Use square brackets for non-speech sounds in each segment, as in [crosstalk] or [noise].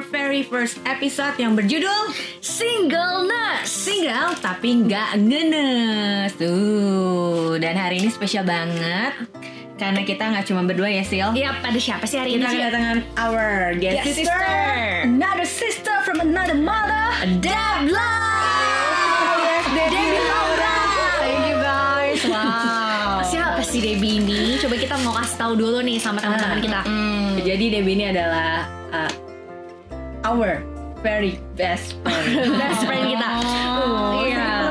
our very first episode yang berjudul Singleness. Single tapi nggak ngenes Tuh, dan hari ini spesial banget Karena kita nggak cuma berdua ya Sil Iya, pada siapa sih hari Kita ini? Ci? kedatangan our guest Yes, sister, Another sister from another mother. Deb Yes, Debbie Laura Thank you guys Wow [laughs] Siapa sih Debbie ini? Coba kita mau kasih tahu dulu nih sama teman-teman Ah, kita. mm. Jadi Debbie ini adalah uh, our very best friend. [laughs] Best friend kita. Oh, iya. [laughs]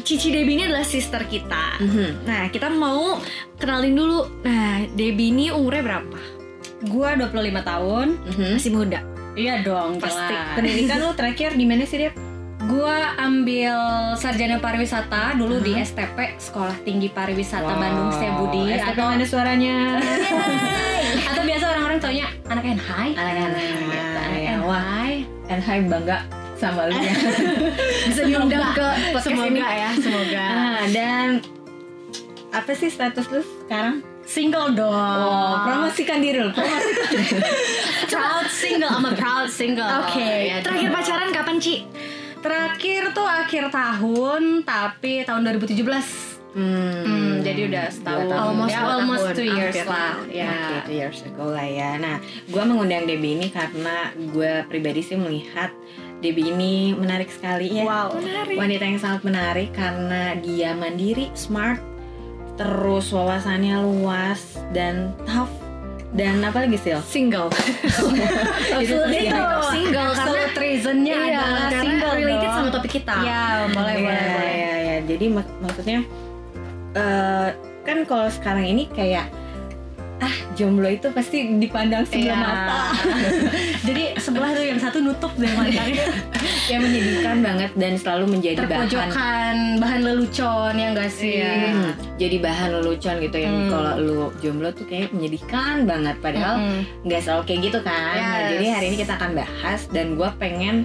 Cici Debbie ini adalah sister kita. Mhm. Nah, kita mau kenalin dulu. Nah, Debbie ini umurnya berapa? Gua 25 tahun. Mhm. Masih muda. Iya dong, Pasti. jelas. Pendidikan lu terakhir di mana sih Dep? Gua ambil sarjana pariwisata dulu di STP Sekolah Tinggi Pariwisata Bandung Setiabudi STP atau mana suaranya? [laughs] atau orang-orang taunya anak NHI. Anak-anak. Anak Ya, wah. NHI. And hai bangga sama lu ya. [laughs] Bisa diundang ke podcast Semoga ini. ya, semoga. Nah, [laughs] dan apa sih status lu sekarang? Single dong. Oh, promosikan diri lu. [laughs] Proud single, I'm a proud single. Oke. Ya, Terakhir pacaran kapan, Ci? Terakhir tuh akhir tahun, tapi tahun 2017. Hmm, Hmm, jadi udah setahun. Tahun. Almost ya, almost tahun, two years hampir. lah. Ya. Oke, two years ago lah ya. Nah, gue mengundang Debbie ini karena gue pribadi sih melihat Debbie ini menarik sekali ya. Wow. Wanita yang sangat menarik karena dia mandiri, smart, terus wawasannya luas dan tough dan apa lagi sih? Single. [laughs] Itu Itu single. single karena reasonnya Iya, adalah single related dong. sama topik kita. Ya, boleh, Iya, boleh, boleh. iya, iya. Jadi mak- maksudnya eh, kan kalau sekarang ini kayak ah jomblo itu pasti dipandang sebelah Iya. mata. [laughs] Jadi sebelah tuh yang satu nutup deh matanya. [laughs] yang menyedihkan banget dan selalu menjadi bahan Terpojokan, bahan lelucon ya enggak sih? Hmm, jadi bahan lelucon gitu yang Hmm. kalau lu jomblo tuh kayak menyedihkan banget padahal Mm-mm. nggak selalu kayak gitu kan Nah, Yes. jadi hari ini kita akan bahas dan gue pengen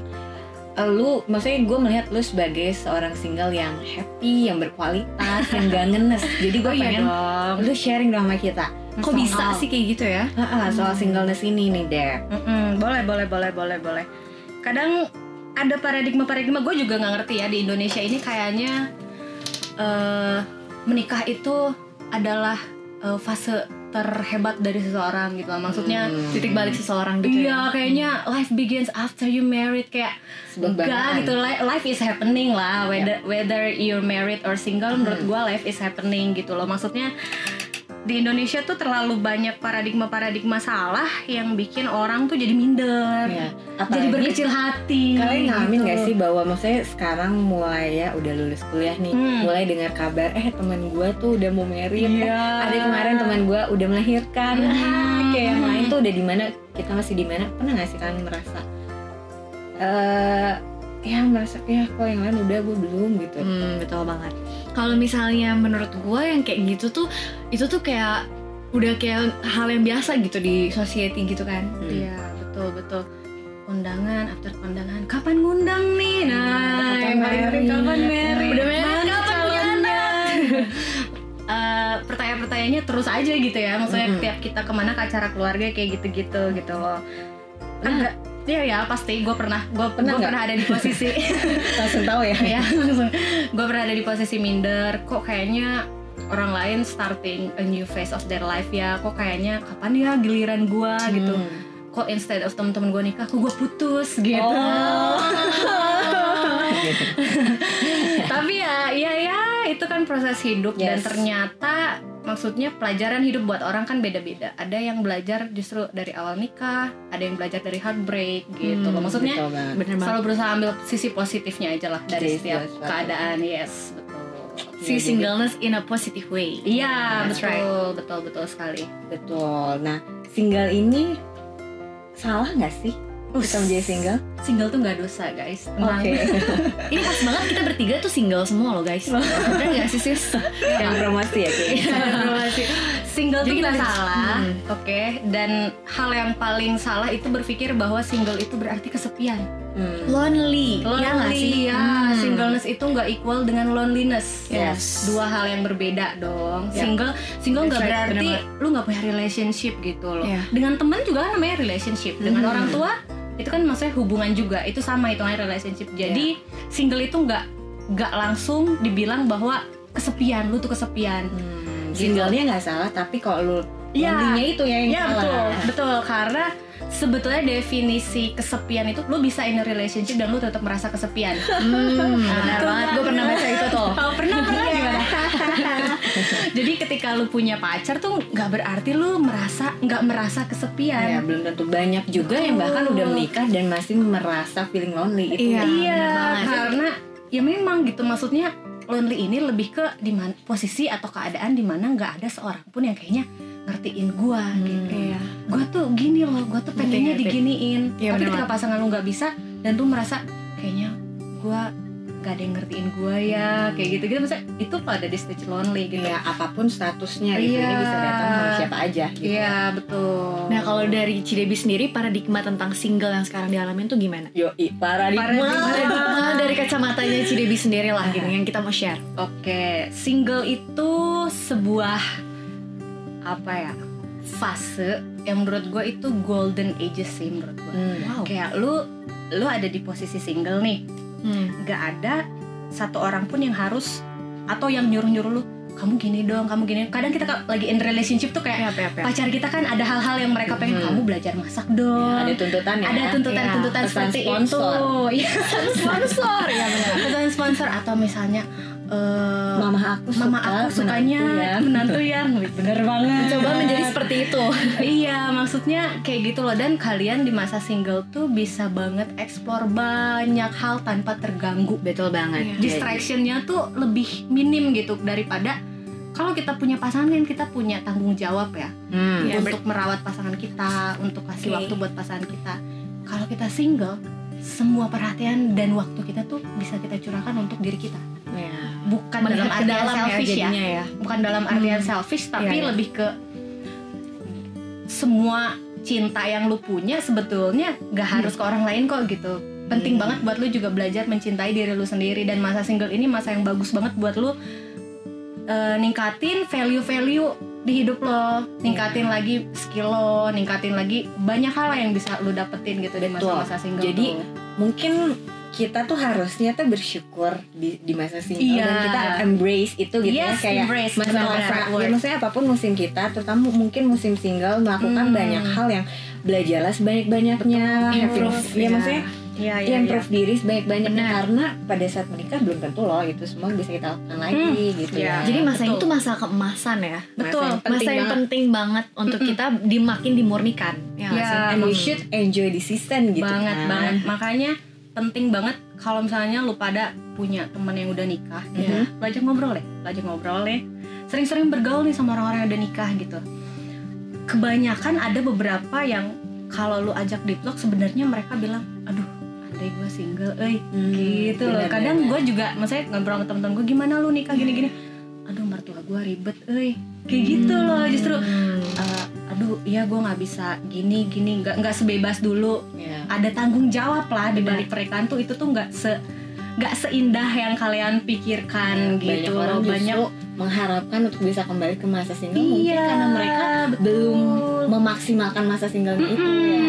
lu maksudnya gue melihat lu sebagai seorang single yang happy yang berkualitas yang gak ngenes jadi gue Oh iya pengen dong. lu sharing dong sama kita Kok bisa Soal- sih kayak gitu ya? Ah, ah, soal singleness ini nih Mm-mm, boleh, boleh, boleh, boleh, boleh. Kadang ada paradigma-paradigma gue juga nggak ngerti ya di Indonesia ini kayaknya eh, menikah itu adalah eh, fase terhebat dari seseorang gitu lah. Maksudnya Hmm. Titik balik seseorang gitu Iya, ya. kayaknya life begins after you married kayak enggak gitu. Li- Life is happening lah, whether whether you're married or single. Menurut Hmm. gua life is happening gitu loh. Maksudnya di Indonesia tuh terlalu banyak paradigma-paradigma salah yang bikin orang tuh jadi minder, Iya. jadi berkecil hati. Kalian ngalamin gitu. gak sih bahwa maksudnya sekarang mulai ya udah lulus kuliah nih, Hmm. mulai dengar kabar eh teman gue tuh udah mau married, Iya. eh, ada kemarin teman gue udah melahirkan, Hmm. ah, kayak yang lain tuh udah di mana, kita masih di mana? Pernah gak sih kalian merasa eh ya merasa ya kok yang lain udah gue belum gitu. Hmm, betul banget. Kalau misalnya menurut gue yang kayak gitu tuh itu tuh kayak udah kayak hal yang biasa gitu di society gitu kan. Hmm. Iya betul betul undangan after undangan kapan ngundang nih nah kapan yang paling married? penting, kapan married Udah married, kapan calonnya? [laughs] Eh, pertanyaan-pertanyaannya terus aja gitu ya maksudnya Mm-mm. tiap kita ke mana ke acara keluarga kayak gitu-gitu gitu loh Pernah Ada Iya ya pasti. Gue pernah gue Pernah pernah ada di posisi [laughs] Langsung tahu ya. ya langsung. Gue pernah ada di posisi minder. Kok kayaknya orang lain starting a new phase of their life ya? Kok kayaknya kapan ya giliran gue gitu. Hmm. kok instead of temen-temen gue nikah kok gue putus gitu. Oh. [laughs] tapi ya ya ya itu kan proses hidup dan Yes. ternyata maksudnya pelajaran hidup buat orang kan beda-beda. Ada yang belajar justru dari awal nikah ada yang belajar dari heartbreak gitu loh. Hmm, maksudnya betul selalu berusaha ambil sisi positifnya aja lah dari setiap sesuatu. keadaan. Yes betul. Si Ya, jadi- singleness in a positive way. iya That's betul betul betul sekali. Betul. Nah, single ini salah nggak sih kita menjadi single? single tuh nggak dosa guys tenang Oke. [laughs] Ini pas banget kita bertiga tuh single semua loh guys. Bener gak sih sis? Yang promosi ya kayaknya. single Jadi tuh kita nggak salah Hmm. oke dan hal yang paling salah itu berpikir bahwa single itu berarti kesepian Hmm. lonely, ya nggak lonely sih? ya Hmm. singleness itu nggak equal dengan loneliness Yes. dua hal yang berbeda dong Yep. single single nggak right, berarti bener lu nggak punya relationship gitu loh Iya. dengan teman juga namanya relationship dengan Mhm. orang tua itu kan maksudnya hubungan juga itu sama hitungannya relationship jadi single itu nggak nggak langsung dibilang bahwa kesepian lu tuh kesepian Hmm, singlenya nggak salah tapi kalau lu Iya. lonely-nya itu ya yang Ya salah betul, betul karena sebetulnya definisi kesepian itu lu bisa in a relationship dan lu tetap merasa kesepian. Hmm, benar banget. Gue pernah baca itu tuh. Oh, pernah pernah gimana? Jadi ketika lu punya pacar tuh nggak berarti lu merasa nggak merasa ya kesepian. belum tentu banyak juga yang bahkan udah menikah dan masih merasa feeling lonely itu Iya. Iya, karena ya memang gitu maksudnya lonely ini lebih ke di posisi atau keadaan di mana nggak ada seorang pun yang kayaknya ngertiin gua gitu. Iya. Gua tuh gini loh, gua tuh pengennya diginiin. Iya, Tapi ketika pasangan lu nggak bisa dan lu merasa kayaknya gua gak ada yang ngertiin gua ya, kayak gitu gitu. Maksudnya itu pada di stage lonely gitu. ya apa pun statusnya gitu Iya. ini bisa datang sama siapa aja gitu Iya betul. Nah kalau dari Cidebi sendiri paradigma tentang single yang sekarang dialamin tuh gimana? yo paradigma Paradigma. Paradigma [laughs] dari kacamatanya Cidebi sendiri lah gitu yang kita mau share. Oke, single itu sebuah apa ya fase yang menurut gue itu golden ages sih menurut gue. Hmm. Wow. Kayak lu lu ada di posisi single nih, Hmm. nggak ada satu orang pun yang harus atau yang nyuruh nyuruh lu kamu gini dong, kamu gini. Kadang kita lagi in relationship tuh kayak Ya, ya, ya. pacar kita kan ada hal-hal yang mereka pengen Hmm. kamu belajar masak dong. ada tuntutan ya ada tuntutan-tuntutan Iya, pesan seperti sponsor. itu. [laughs] Iya, [laughs] sponsor ya benar. pesan sponsor atau misalnya eh, mama aku mama suka aku sukanya menantu ya. [laughs] menantu yang bener banget Coba menjadi seperti itu. [laughs] iya maksudnya kayak gitu loh dan kalian di masa single tuh bisa banget explore banyak hal tanpa terganggu betul banget Iya. distractionnya tuh lebih minim gitu daripada kalau kita punya pasangan kan kita punya tanggung jawab ya Hmm. Iya, untuk merawat pasangan kita untuk kasih Oke. waktu buat pasangan kita kalau kita single semua perhatian dan waktu kita tuh bisa kita curahkan untuk diri kita Ya. bukan Melihat dalam artian dalam selfish ya, jadinya ya. bukan dalam artian Hmm. selfish tapi Iya, iya. lebih ke semua cinta yang lu punya sebetulnya gak harus ke orang lain kok gitu penting Hmm. banget buat lu juga belajar mencintai diri lu sendiri dan masa single ini masa yang bagus banget buat lu eh, ningkatin value-value di hidup lo ningkatin lagi skill lo ningkatin lagi banyak hal yang bisa lu dapetin gitu di masa-masa single Jadi, tuh. mungkin kita tuh harusnya tuh bersyukur di, di masa single Iya. dan kita embrace itu gitu Yes, ya kayak embrace, masa-masa ya maksudnya apa pun musim kita terutama mungkin musim single melakukan Hmm. banyak hal yang belajarlah sebanyak-banyaknya Improve, ya ya. maksudnya Iya, ya improve diri sebaik-banyaknya Benar. karena pada saat menikah belum tentu loh itu semua bisa kita lakukan lagi gitu Iya. ya Jadi masa betul. itu masa keemasan ya. Betul, Masa yang Masa penting yang banget. penting banget untuk Mm-mm. kita dimakin dimurnikan. Ya, Ya, and we should enjoy the season gitu banget kan. banget makanya penting banget kalau misalnya lu pada punya temen yang udah nikah gitu Mhm. lu ajak ngobrol deh ajak ngobrol deh sering-sering bergaul nih sama orang-orang yang udah nikah gitu kebanyakan ada beberapa yang kalau lu ajak deep talk sebenarnya mereka bilang aduh andai gue single eh Hmm, gitu loh. kadang gue juga maksudnya ngobrol sama temen-temen gue gimana lu nikah gini-gini? Aduh mertua gue ribet eh kayak gitu loh justru Hmm. eh, aduh iya gue nggak bisa gini gini nggak nggak sebebas dulu. Ya. ada tanggung jawab lah di balik pernikahan tuh itu tuh nggak se nggak seindah yang kalian pikirkan banyak gitu orang loh. banyak mengharapkan untuk bisa kembali ke masa single mungkin iya karena mereka betul. belum memaksimalkan masa single itu ya.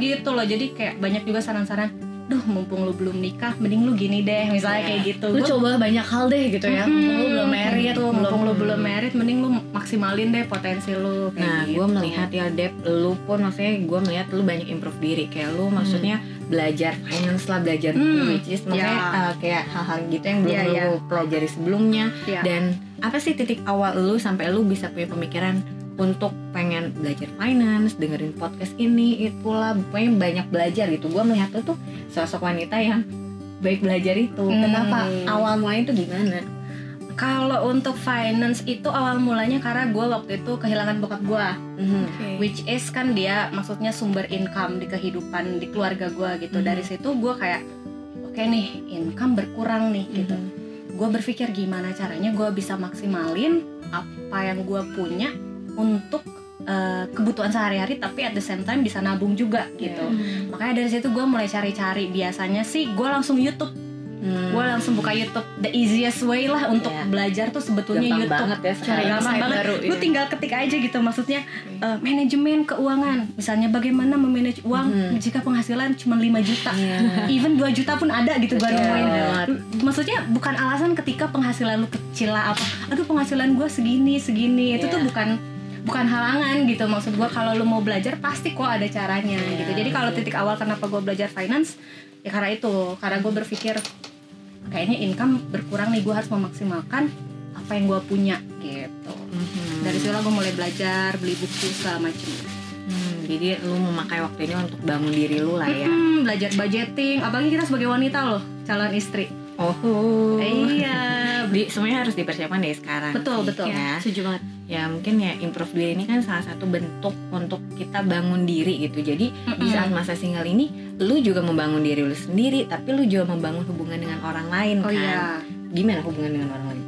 Gitu loh. Jadi kayak banyak juga saran-saran duh mumpung lu belum nikah mending lu gini deh misalnya kayak gitu Lu Gua- coba banyak hal deh gitu ya. Mm-mm, Mumpung lu belum married, gitu, mumpung lu belum married mending lu maksimalin deh potensi lu kayak Nah, gitu. gue melihat ya Dep, lu pun maksudnya gue melihat lu banyak improve diri kayak lu maksudnya belajar finance lah belajar Hmm, which is maksudnya ya. uh, kayak hal-hal gitu yang belum Iya, lu iya. pelajari sebelumnya Iya. dan apa sih titik awal lu sampai lu bisa punya pemikiran untuk pengen belajar finance, dengerin podcast ini, itulah pokoknya banyak belajar gitu. Gue melihat tuh sosok wanita yang baik belajar itu. Hmm. Kenapa? Awal mulanya itu gimana? kalau untuk finance itu awal mulanya karena gue waktu itu kehilangan bokap gue Mhm. which is kan dia maksudnya sumber income di kehidupan di keluarga gue gitu Mhm. dari situ gue kayak oke nih income berkurang nih gitu Mhm. gue berpikir gimana caranya gue bisa maksimalin apa yang gue punya untuk eh, kebutuhan sehari-hari tapi at the same time bisa nabung juga gitu Hmm. makanya dari situ gue mulai cari-cari biasanya sih gue langsung YouTube Hmm. gue langsung buka YouTube the easiest way lah untuk Iya. belajar tuh sebetulnya Gampang YouTube banget ya Cari gampang banget baru, lu iya. tinggal ketik aja gitu maksudnya eh, manajemen keuangan misalnya bagaimana memanage uang Mhm. jika penghasilan cuma 5 juta Iya. even 2 juta pun ada gitu gue Betul. nemuin maksudnya bukan alasan ketika penghasilan lu kecil lah apa aduh penghasilan gue segini segini itu Iya. tuh bukan bukan halangan gitu. Maksud gue kalau lu mau belajar pasti kok ada caranya Iya, gitu. Jadi kalau titik awal kenapa gue belajar finance ya karena itu. Karena gue berpikir kayaknya income berkurang nih gue harus memaksimalkan apa yang gue punya gitu. Mhm. dari situ gue mulai belajar beli buku segala macem. Hmm, jadi lu memakai waktu ini untuk bangun diri lu lah ya. Hmm, belajar budgeting. Apalagi kita sebagai wanita loh calon istri. Oh. iya Di, semuanya harus dipersiapkan dari sekarang. Betul, sih, betul. Ya. setuju banget ya mungkin ya improve diri ini kan salah satu bentuk untuk kita bangun diri gitu. Jadi di saat masa single ini, lu juga membangun diri lu sendiri, tapi lu juga membangun hubungan dengan orang lain oh kan. iya Gimana hubungan dengan orang lain?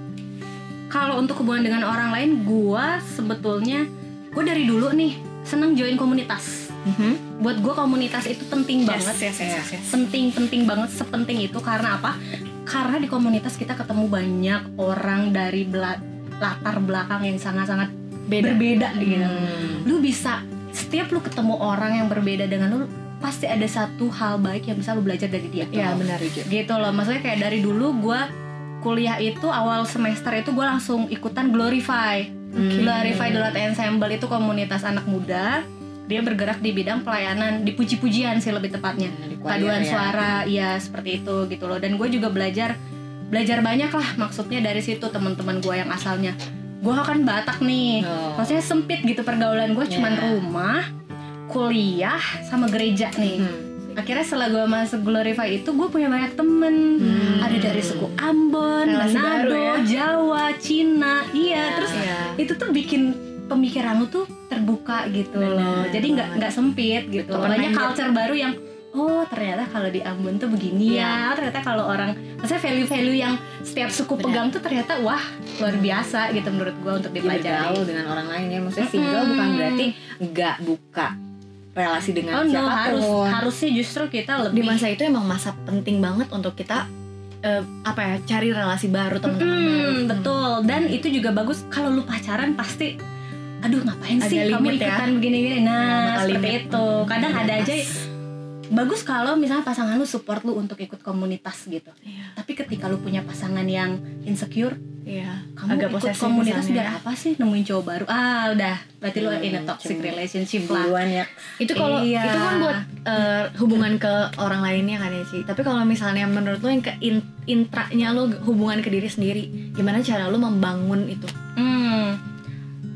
kalau untuk hubungan dengan orang lain gue sebetulnya gue dari dulu nih seneng join komunitas Mhm. buat gue komunitas itu penting banget yes, yes, yes, yes. penting penting banget sepenting itu karena apa karena di komunitas kita ketemu banyak orang dari bela- latar belakang yang sangat-sangat Beda. berbeda gitu Hmm. lu bisa setiap lu ketemu orang yang berbeda dengan lu pasti ada satu hal baik yang bisa lu belajar dari dia ya benar juga gitu loh maksudnya kayak dari dulu gue kuliah itu awal semester itu gue langsung ikutan Glorify Oke. Glorify Dot Ensemble itu komunitas anak muda dia bergerak di bidang pelayanan di puji-pujian sih lebih tepatnya choir paduan ya. suara ya seperti itu gitu loh dan gue juga belajar belajar banyak lah maksudnya dari situ teman-teman gue yang asalnya gue kan Batak nih Oh. maksudnya sempit gitu pergaulan gue cuman Ya. rumah kuliah sama gereja nih Hmm. akhirnya setelah gue masuk Glorify itu gue punya banyak temen Hmm. ada dari suku Ambon, Manado, ya. Jawa, Cina, iya Ya. terus Iya. itu tuh bikin pemikiran lu tuh terbuka gitu loh. Benar jadi nggak nggak sempit gitu Betul. banyak culture baru yang oh ternyata kalau di Ambon tuh begini ya. Oh, ternyata kalau orang maksudnya value-value yang setiap suku Benar. pegang tuh ternyata wah luar biasa gitu menurut gue untuk Dia dipelajari. bergaul dengan orang lain ya. Maksudnya single Mm-mm. bukan berarti nggak buka relasi dengan oh no siapa pun. harus harusnya justru kita di lebih masa itu emang masa penting banget untuk kita eh, apa ya cari relasi baru teman-teman Hmm, baru. betul. Dan itu juga bagus. Kalau lu pacaran pasti aduh ngapain Ada sih kamu ya. ikutan begini-gini? Nah bakal seperti limit. itu. Kadang ada aja bagus kalau misalnya pasangan lu support lu untuk ikut komunitas gitu. Iya, tapi ketika lu punya pasangan yang insecure iya. kamu Agak ikut komunitas misalnya biar ya. apa sih nemuin cowok baru? Ah udah. Berarti lu Hmm, in a toxic cuma relationship lah. ya. Itu kalau Iya. itu kan buat eh, hubungan ke orang lainnya kan ya sih tapi kalau misalnya menurut lo yang ke in- intranya lo hubungan ke diri sendiri gimana cara lo membangun itu? Hmm,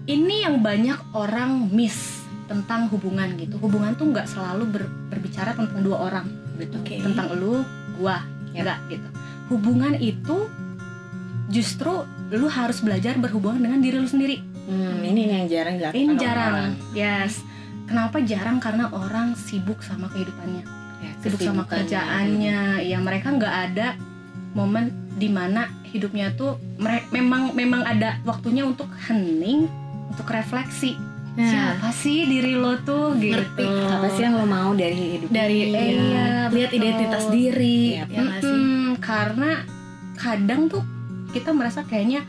ini yang banyak orang miss tentang hubungan gitu. Hubungan tuh nggak selalu ber- berbicara tentang dua orang, gitu. Oke. Tentang lu, gua, Yap. nggak gitu. Hubungan itu justru lu harus belajar berhubungan dengan diri lu sendiri. Hmm, ini yang jarang dilakukan Ini jarang, yes. Kenapa jarang? Karena orang sibuk sama kehidupannya, Ya, sibuk sama kerjaannya. Ya mereka nggak ada momen di mana hidupnya tuh memang memang ada waktunya untuk hening, untuk refleksi. Nah, Siapa sih diri lo tuh gitu? Ngerti. Apa sih yang lo mau dari hidup dari ini? Iya, iya, lihat betul. identitas diri ya sih Mm-mm, karena kadang tuh kita merasa kayaknya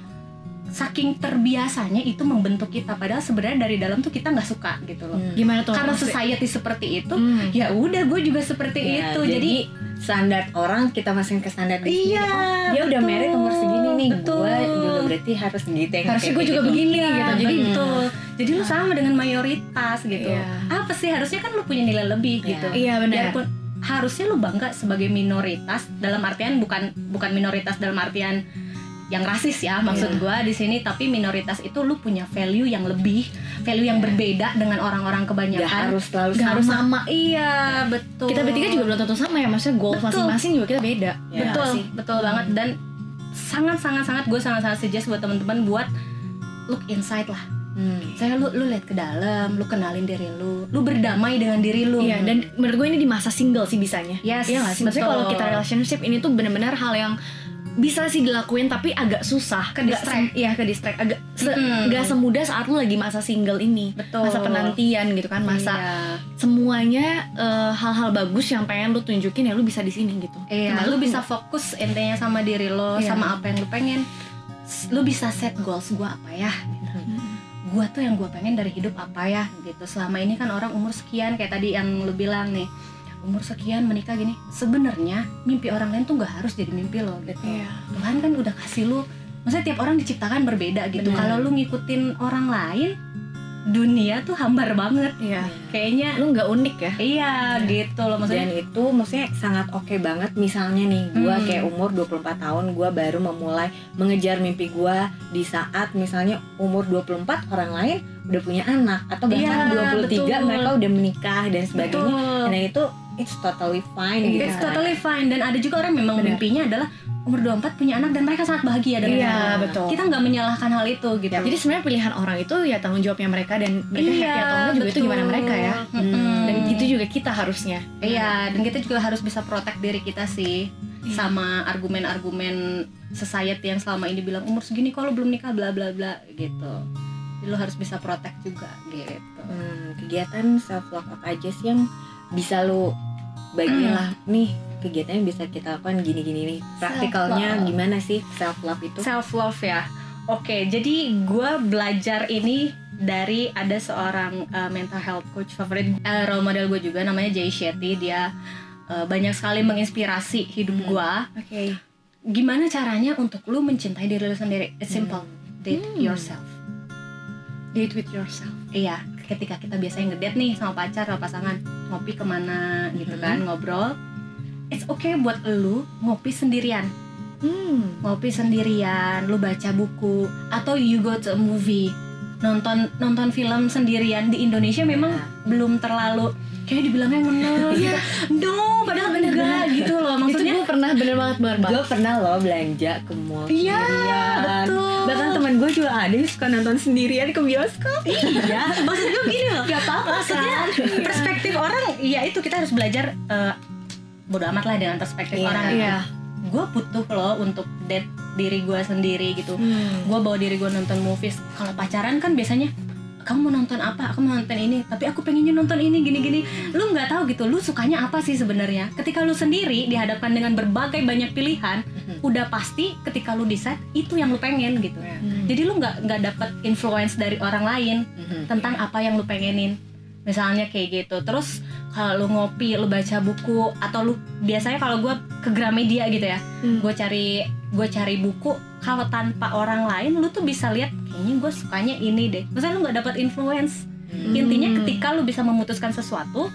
saking terbiasanya itu membentuk kita. Padahal sebenarnya dari dalam tuh kita nggak suka gitu loh. Hmm. gimana tuh karena society seperti itu Hmm. ya udah gue juga seperti Ya, itu. jadi, standar orang kita masukin ke standar di. Iya, Oh, dia udah betul, merit umur segini nih gue juga berarti harus gitu yang Harusnya gue juga gitu. begini Iya, gitu jadi betul. Jadi lu sama dengan mayoritas gitu. Iya. apa sih? Harusnya kan lu punya nilai lebih Iya. gitu. Iya benar biarpun harusnya lu bangga sebagai minoritas dalam artian bukan bukan minoritas dalam artian yang rasis ya maksud Iya. gua di sini tapi minoritas itu lu punya value yang lebih value yang Iya. berbeda dengan orang-orang kebanyakan harus selalu Nggak harus sama. sama iya betul kita bertiga juga belum tentu sama ya maksudnya goal masing-masing juga kita beda Ya. betul sih? betul banget dan sangat sangat sangat gue sangat sangat suggest buat teman-teman buat look inside lah Hmm. saya lu lu lihat ke dalam lu kenalin diri lu lu berdamai dengan diri lu Iya, dan menurut gue ini di masa single sih bisanya. Yes, Iya nggak sih? Maksudnya kalau kita relationship ini tuh benar-benar hal yang bisa sih dilakuin tapi agak susah Ke distract. iya ke distract agak se- Mm-mm. nggak semudah saat lu lagi masa single ini Betul. masa penantian gitu kan masa Iya. semuanya eh, hal-hal bagus yang pengen lu tunjukin ya lu bisa di sini gitu Iya, lu bisa fokus intinya sama diri lo, Iya. sama apa yang lu pengen. Lu bisa set goals gua apa ya? gitu. Gua tuh yang gua pengen dari hidup apa ya? Gitu. Selama ini kan orang umur sekian kayak tadi yang lu bilang nih, umur sekian menikah gini. Sebenarnya mimpi orang lain tuh nggak harus jadi mimpi lo gitu. Iya. Tuhan kan udah kasih lu, maksudnya tiap orang diciptakan berbeda gitu. Kalau lu ngikutin orang lain, dunia tuh hambar banget. iya Kayaknya lu nggak unik ya iya gitu loh maksudnya. dan itu maksudnya sangat oke banget misalnya nih gue Hmm. kayak umur 24 tahun gue baru memulai mengejar mimpi gue di saat misalnya umur 24 orang lain udah punya anak atau bahkan Iya, 23 betul. mereka udah menikah dan sebagainya Betul. dan itu it's totally fine gitu It's kan. totally fine dan ada juga orang yang memang mimpinya adalah umur 24 punya anak dan mereka sangat bahagia dengan Iya, anak. betul. Kita nggak menyalahkan hal itu gitu. jadi sebenarnya pilihan orang itu ya tanggung jawabnya mereka dan mereka Iya, happy atau enggak juga itu gimana betul. mereka ya Mm-mm. dan itu juga kita harusnya Iya, dan kita juga harus bisa protect diri kita sih sama argumen-argumen society yang selama ini bilang umur segini kalau belum nikah bla bla bla gitu. Jadi lo harus bisa protect juga gitu. Hmm, kegiatan self love apa aja sih yang bisa lu bagilah nih kegiatan yang bisa kita lakukan gini-gini nih praktikalnya Self-love. gimana sih self love itu Self love ya. Oke, jadi gue belajar ini dari ada seorang uh, mental health coach favorit uh, role model gue juga namanya Jay Shetty. Dia uh, banyak sekali menginspirasi hidup Hmm. gue. oke Gimana caranya untuk lu mencintai diri lu sendiri? It's simple. Date Hmm. yourself. date with yourself Iya, ketika kita biasanya ngedate nih sama pacar sama pasangan, ngopi ke mana gitu kan, ngobrol. It's okay buat lu ngopi sendirian. hmm ngopi sendirian, lu baca buku, atau you go to a movie, nonton nonton film sendirian di Indonesia memang Nah. belum terlalu kayak dibilangnya ngenes [laughs] gitu. No, padahal enggak gitu loh. itu Maksudnya gue pernah bener banget bener banget gue pernah loh belanja ke mall Iya, betul. bahkan teman gue juga ada yang suka nonton sendirian ke bioskop iya, [laughs] maksud gue gini loh. Gak apa-apa Maksudnya kan perspektif orang, ya itu kita harus belajar eh, bodo amat lah dengan perspektif Iya. orang. iya Gue butuh loh untuk date diri gue sendiri gitu. hmm. gue bawa diri gue nonton movies. Kalau pacaran kan biasanya kamu mau nonton apa? Aku mau nonton ini. Tapi aku pengennya nonton ini gini gini. Lu nggak tahu gitu lu sukanya apa sih sebenarnya? Ketika lu sendiri dihadapkan dengan berbagai banyak pilihan udah pasti ketika lu decide itu yang lu pengen gitu. Hmm. jadi lu nggak nggak dapat influence dari orang lain tentang apa yang lu pengenin. Misalnya kayak gitu. Terus kalau lu ngopi lu baca buku atau lu biasanya kalau gue ke Gramedia gitu ya Hmm. gue cari gue cari buku kalau tanpa orang lain lu tuh bisa lihat kayaknya gue sukanya ini deh misalnya lu nggak dapat influence Hmm. intinya ketika lu bisa memutuskan sesuatu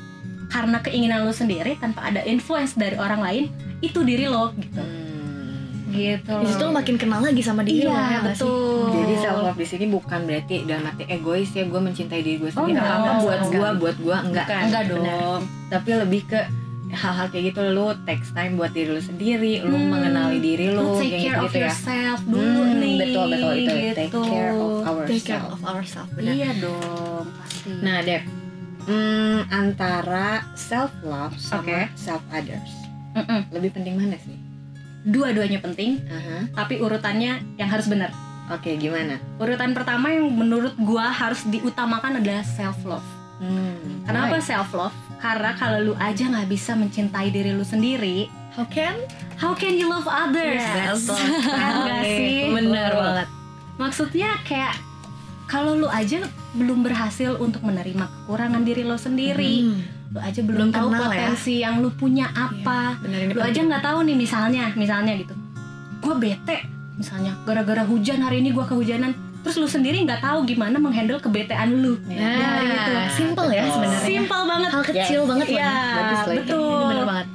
karena keinginan lu sendiri tanpa ada influence dari orang lain itu diri lo gitu gitu di situ lo makin kenal lagi sama diri lo ya iya nggak sih? betul. Jadi self love di sini bukan berarti dalam arti egois ya gue mencintai diri gue sendiri. enggak, apa buat sama gue buat gue enggak. Bukan, enggak Benar. dong. Tapi lebih ke hal-hal kayak gitu lu takes time buat diri lu sendiri lu Hmm. mengenali diri lu lu take kayak care gitu, of ya. yourself dulu Hmm, nih betul betul itu gitu. take care of ourselves take care of ourselves benar. Iya dong pasti. Nah Dep hmm, antara self love sama Oke. self others Mm-mm. lebih penting mana sih dua-duanya penting Aha. tapi urutannya yang harus benar. Oke gimana? Urutan pertama yang menurut gua harus diutamakan adalah self love hmm, kenapa why? self love karena kalau lu aja nggak bisa mencintai diri lu sendiri how can? how can you love others? Yes. Betul [laughs] Kan sih? Benar banget. Maksudnya kayak kalau lu aja belum berhasil untuk menerima kekurangan diri lo sendiri Hmm. Lu aja belum, Belum tahu kenal ya. potensi yang lu punya apa. Benar ini lu aja nggak tahu nih misalnya misalnya gitu. Gue bete misalnya gara-gara hujan hari ini gue kehujanan. Terus lu sendiri nggak tahu gimana menghandle kebetean lu. Nah, di hari itu simple ya sebenarnya. Simple banget. Hal kecil Yes. banget loh Iya, Bagus loh itu. betul. Bener banget.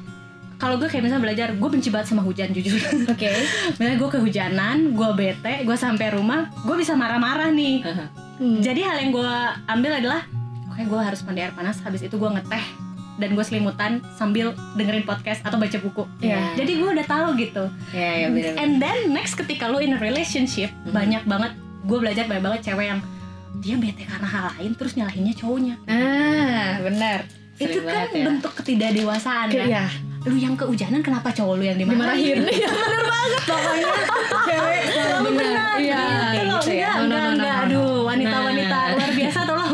Kalau gue kayak misalnya belajar gue benci banget sama hujan jujur. Oke. [laughs] Misalnya gue kehujanan gue bete gue sampai rumah gue bisa marah-marah nih. Hmm. jadi hal yang gue ambil adalah oke gue harus mandi air panas habis itu gue ngeteh dan gue selimutan sambil dengerin podcast atau baca buku Iya. jadi gue udah tahu gitu ya ya benar and then next ketika lu in a relationship Mhm. banyak banget gue belajar banyak banget cewek yang dia bete karena hal lain terus nyalahinnya cowoknya ah benar itu kan ya. bentuk ketidakdewasaan Ke- kan ya lu yang kehujanan kenapa cowok lu yang dimarahin? dimarahin [laughs] Iya, bener banget pokoknya cewek [laughs] benar iya Kayak gitu gitu ya ya. Enggak, enggak. no. Aduh, wanita-wanita Nah. luar biasa tolong.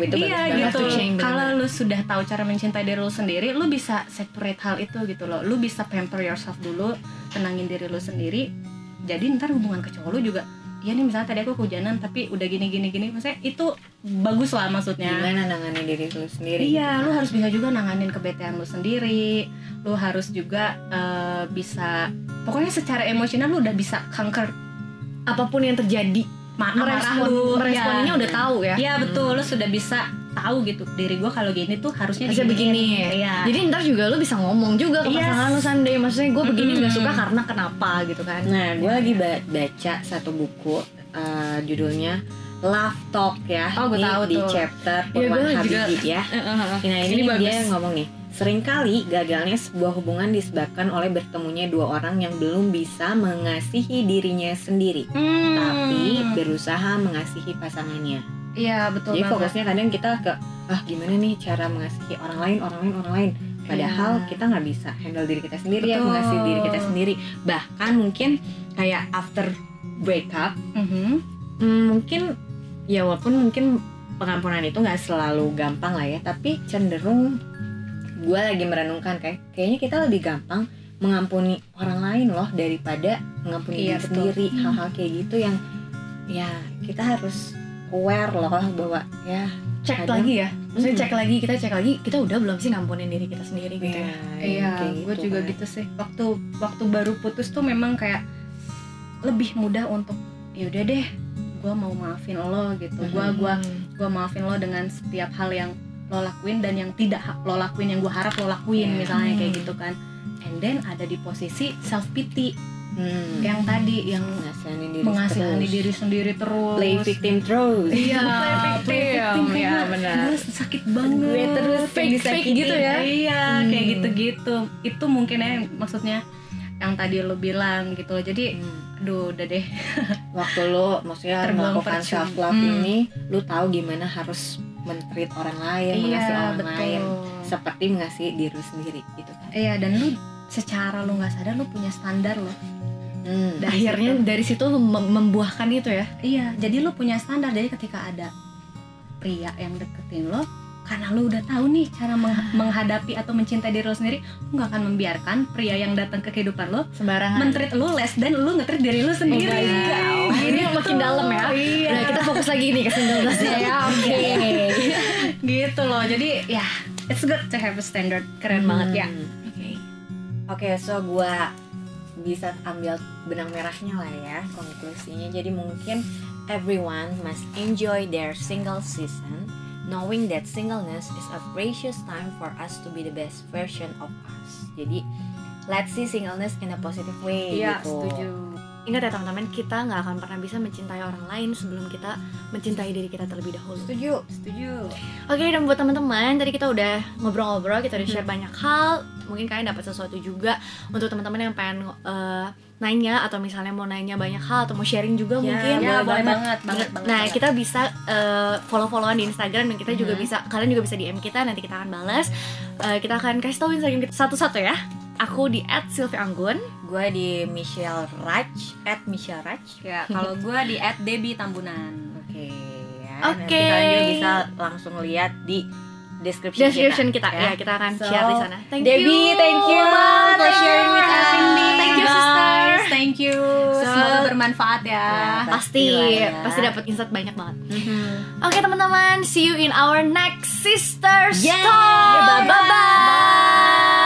Iya gitu. change, bener. Kalau lu sudah tahu cara mencintai diri lu sendiri, lu bisa separate hal itu gitu loh. Lu bisa pamper yourself dulu, tenangin diri lu sendiri. Jadi ntar hubungan ke cowok lu juga Iya nih misalnya tadi aku kehujanan tapi udah gini gini gini maksudnya itu bagus lah maksudnya Gimana nanganin diri lu sendiri? Iya, lu harus bisa juga nanganin kebetean lu sendiri. Lu harus juga eh, bisa pokoknya secara emosional lu udah bisa conquer apa pun yang terjadi merespon lu. meresponinnya Ya. udah tahu ya Iya betul, lu sudah bisa tahu gitu diri gua kalau gini tuh harusnya bisa begini Iya. jadi ntar juga lu bisa ngomong juga ke Yes. pasangan lu Sunday maksudnya gue begini nggak Mm-mm. suka karena kenapa gitu kan Nah, gue lagi ba- baca satu buku eh, judulnya Love Talk ya Oh, gua di, tahu di tuh. chapter Iya, Purwan juga. Habibie ya. Nah, ini, Ini bagus. dia ngomong nih, sering kali gagalnya sebuah hubungan disebabkan oleh bertemunya dua orang yang belum bisa mengasihi dirinya sendiri, Hmm. tapi berusaha mengasihi pasangannya. Iya betul Jadi banget. fokusnya kadang kita ke ah gimana nih cara mengasihi orang lain, orang lain, orang lain. Padahal Iya. kita nggak bisa handle diri kita sendiri ya, Betul. mengasihi diri kita sendiri. Bahkan mungkin kayak after breakup, Mhm. hmm, mungkin ya walaupun mungkin pengampunan itu nggak selalu gampang lah ya, tapi cenderung gue lagi merenungkan kayak kayaknya kita lebih gampang mengampuni orang lain loh daripada mengampuni Iya, diri betul. sendiri hal-hal kayak gitu yang ya kita harus aware loh bahwa ya cek Kadang- lagi ya maksudnya Mm. cek lagi kita cek lagi kita udah belum sih ngampunin diri kita sendiri gitu ya Iya, kayak gue juga kan. gitu sih. Waktu waktu baru putus tuh memang kayak lebih mudah untuk ya udah deh, gue mau maafin lo gitu. Gue Mhm. gua gua maafin lo dengan setiap hal yang lo lakuin dan yang tidak lo lakuin yang gue harap lo lakuin Iya. misalnya kayak Hmm. gitu kan. And then ada di posisi self pity Hmm. yang tadi yang mengasihani diri mengasihani terus. diri sendiri terus. play victim terus Iya, Play victim. Iya, kayak, benar. Gue sakit banget. Gue terus Fake- fake gitu ya? Iya, Hmm. kayak gitu-gitu. Itu mungkin ya maksudnya yang tadi lo bilang gitu. Jadi, Hmm. aduh udah deh. waktu lo maksudnya Terbuang melakukan percuma. self love Hmm. ini lo tahu gimana harus mentreat orang lain mengasihi orang lain seperti mengasihi diri sendiri gitu kan Iya, dan lu secara lu nggak sadar lu punya standar loh. Hmm. Dari akhirnya situ. dari situ lu mem- membuahkan itu ya Iya, jadi lu punya standar. Jadi ketika ada pria yang deketin lo, karena lu udah tahu nih cara meng- menghadapi atau mencintai diri lo sendiri, lu nggak akan membiarkan pria yang datang ke kehidupan lo sembarangan mentreat lu less dan lu ngetreat diri lu sendiri. Oh my God. Ini makin dalam ya. Iya. Nah, kita fokus lagi nih ke single ya. oke. [laughs] gitu loh. Jadi ya, it's good to have a standard. Keren banget ya. Hmm. Oke. Oke, so gua bisa ambil benang merahnya lah ya konklusinya. Jadi mungkin everyone must enjoy their single season, knowing that singleness is a precious time for us to be the best version of us. Jadi let's see singleness in a positive way Iya, gitu. setuju. Ingat ya teman-teman, kita nggak akan pernah bisa mencintai orang lain sebelum kita mencintai diri kita terlebih dahulu. Setuju. Setuju. Oke, dan buat teman-teman, tadi kita udah ngobrol-ngobrol, kita udah share banyak hal. Mungkin kalian dapat sesuatu juga untuk teman-teman yang pengen eh, nanya atau misalnya mau nanya banyak hal atau mau sharing juga mungkin. Ya, boleh boleh banget. banget, banget, banget. Nah, banget. kita bisa eh, follow-followan di Instagram dan kita juga Mhm. bisa kalian juga bisa DM kita nanti kita akan balas. Eh, kita akan kasih tahu Instagram kita satu-satu ya. Aku di @sylvianggun. Gue di Michelle Raj, at Michelle Raj. ya, [laughs] kalau gua di @debbie tambunan. Oke ya. Oke. Nanti kalian juga bisa langsung lihat di description, Description kita, ya. ya. kita akan So, share di sana. Thank Debbie, you. thank you Bye. for sharing with us. me. Thank you, sister. Thank you. So- Semoga bermanfaat ya. Ya, Pasti, ya. pasti dapat insight banyak banget. Mhm. Oke teman-teman, see you in our next sister Yeah. talk. Bye-bye. Bye bye.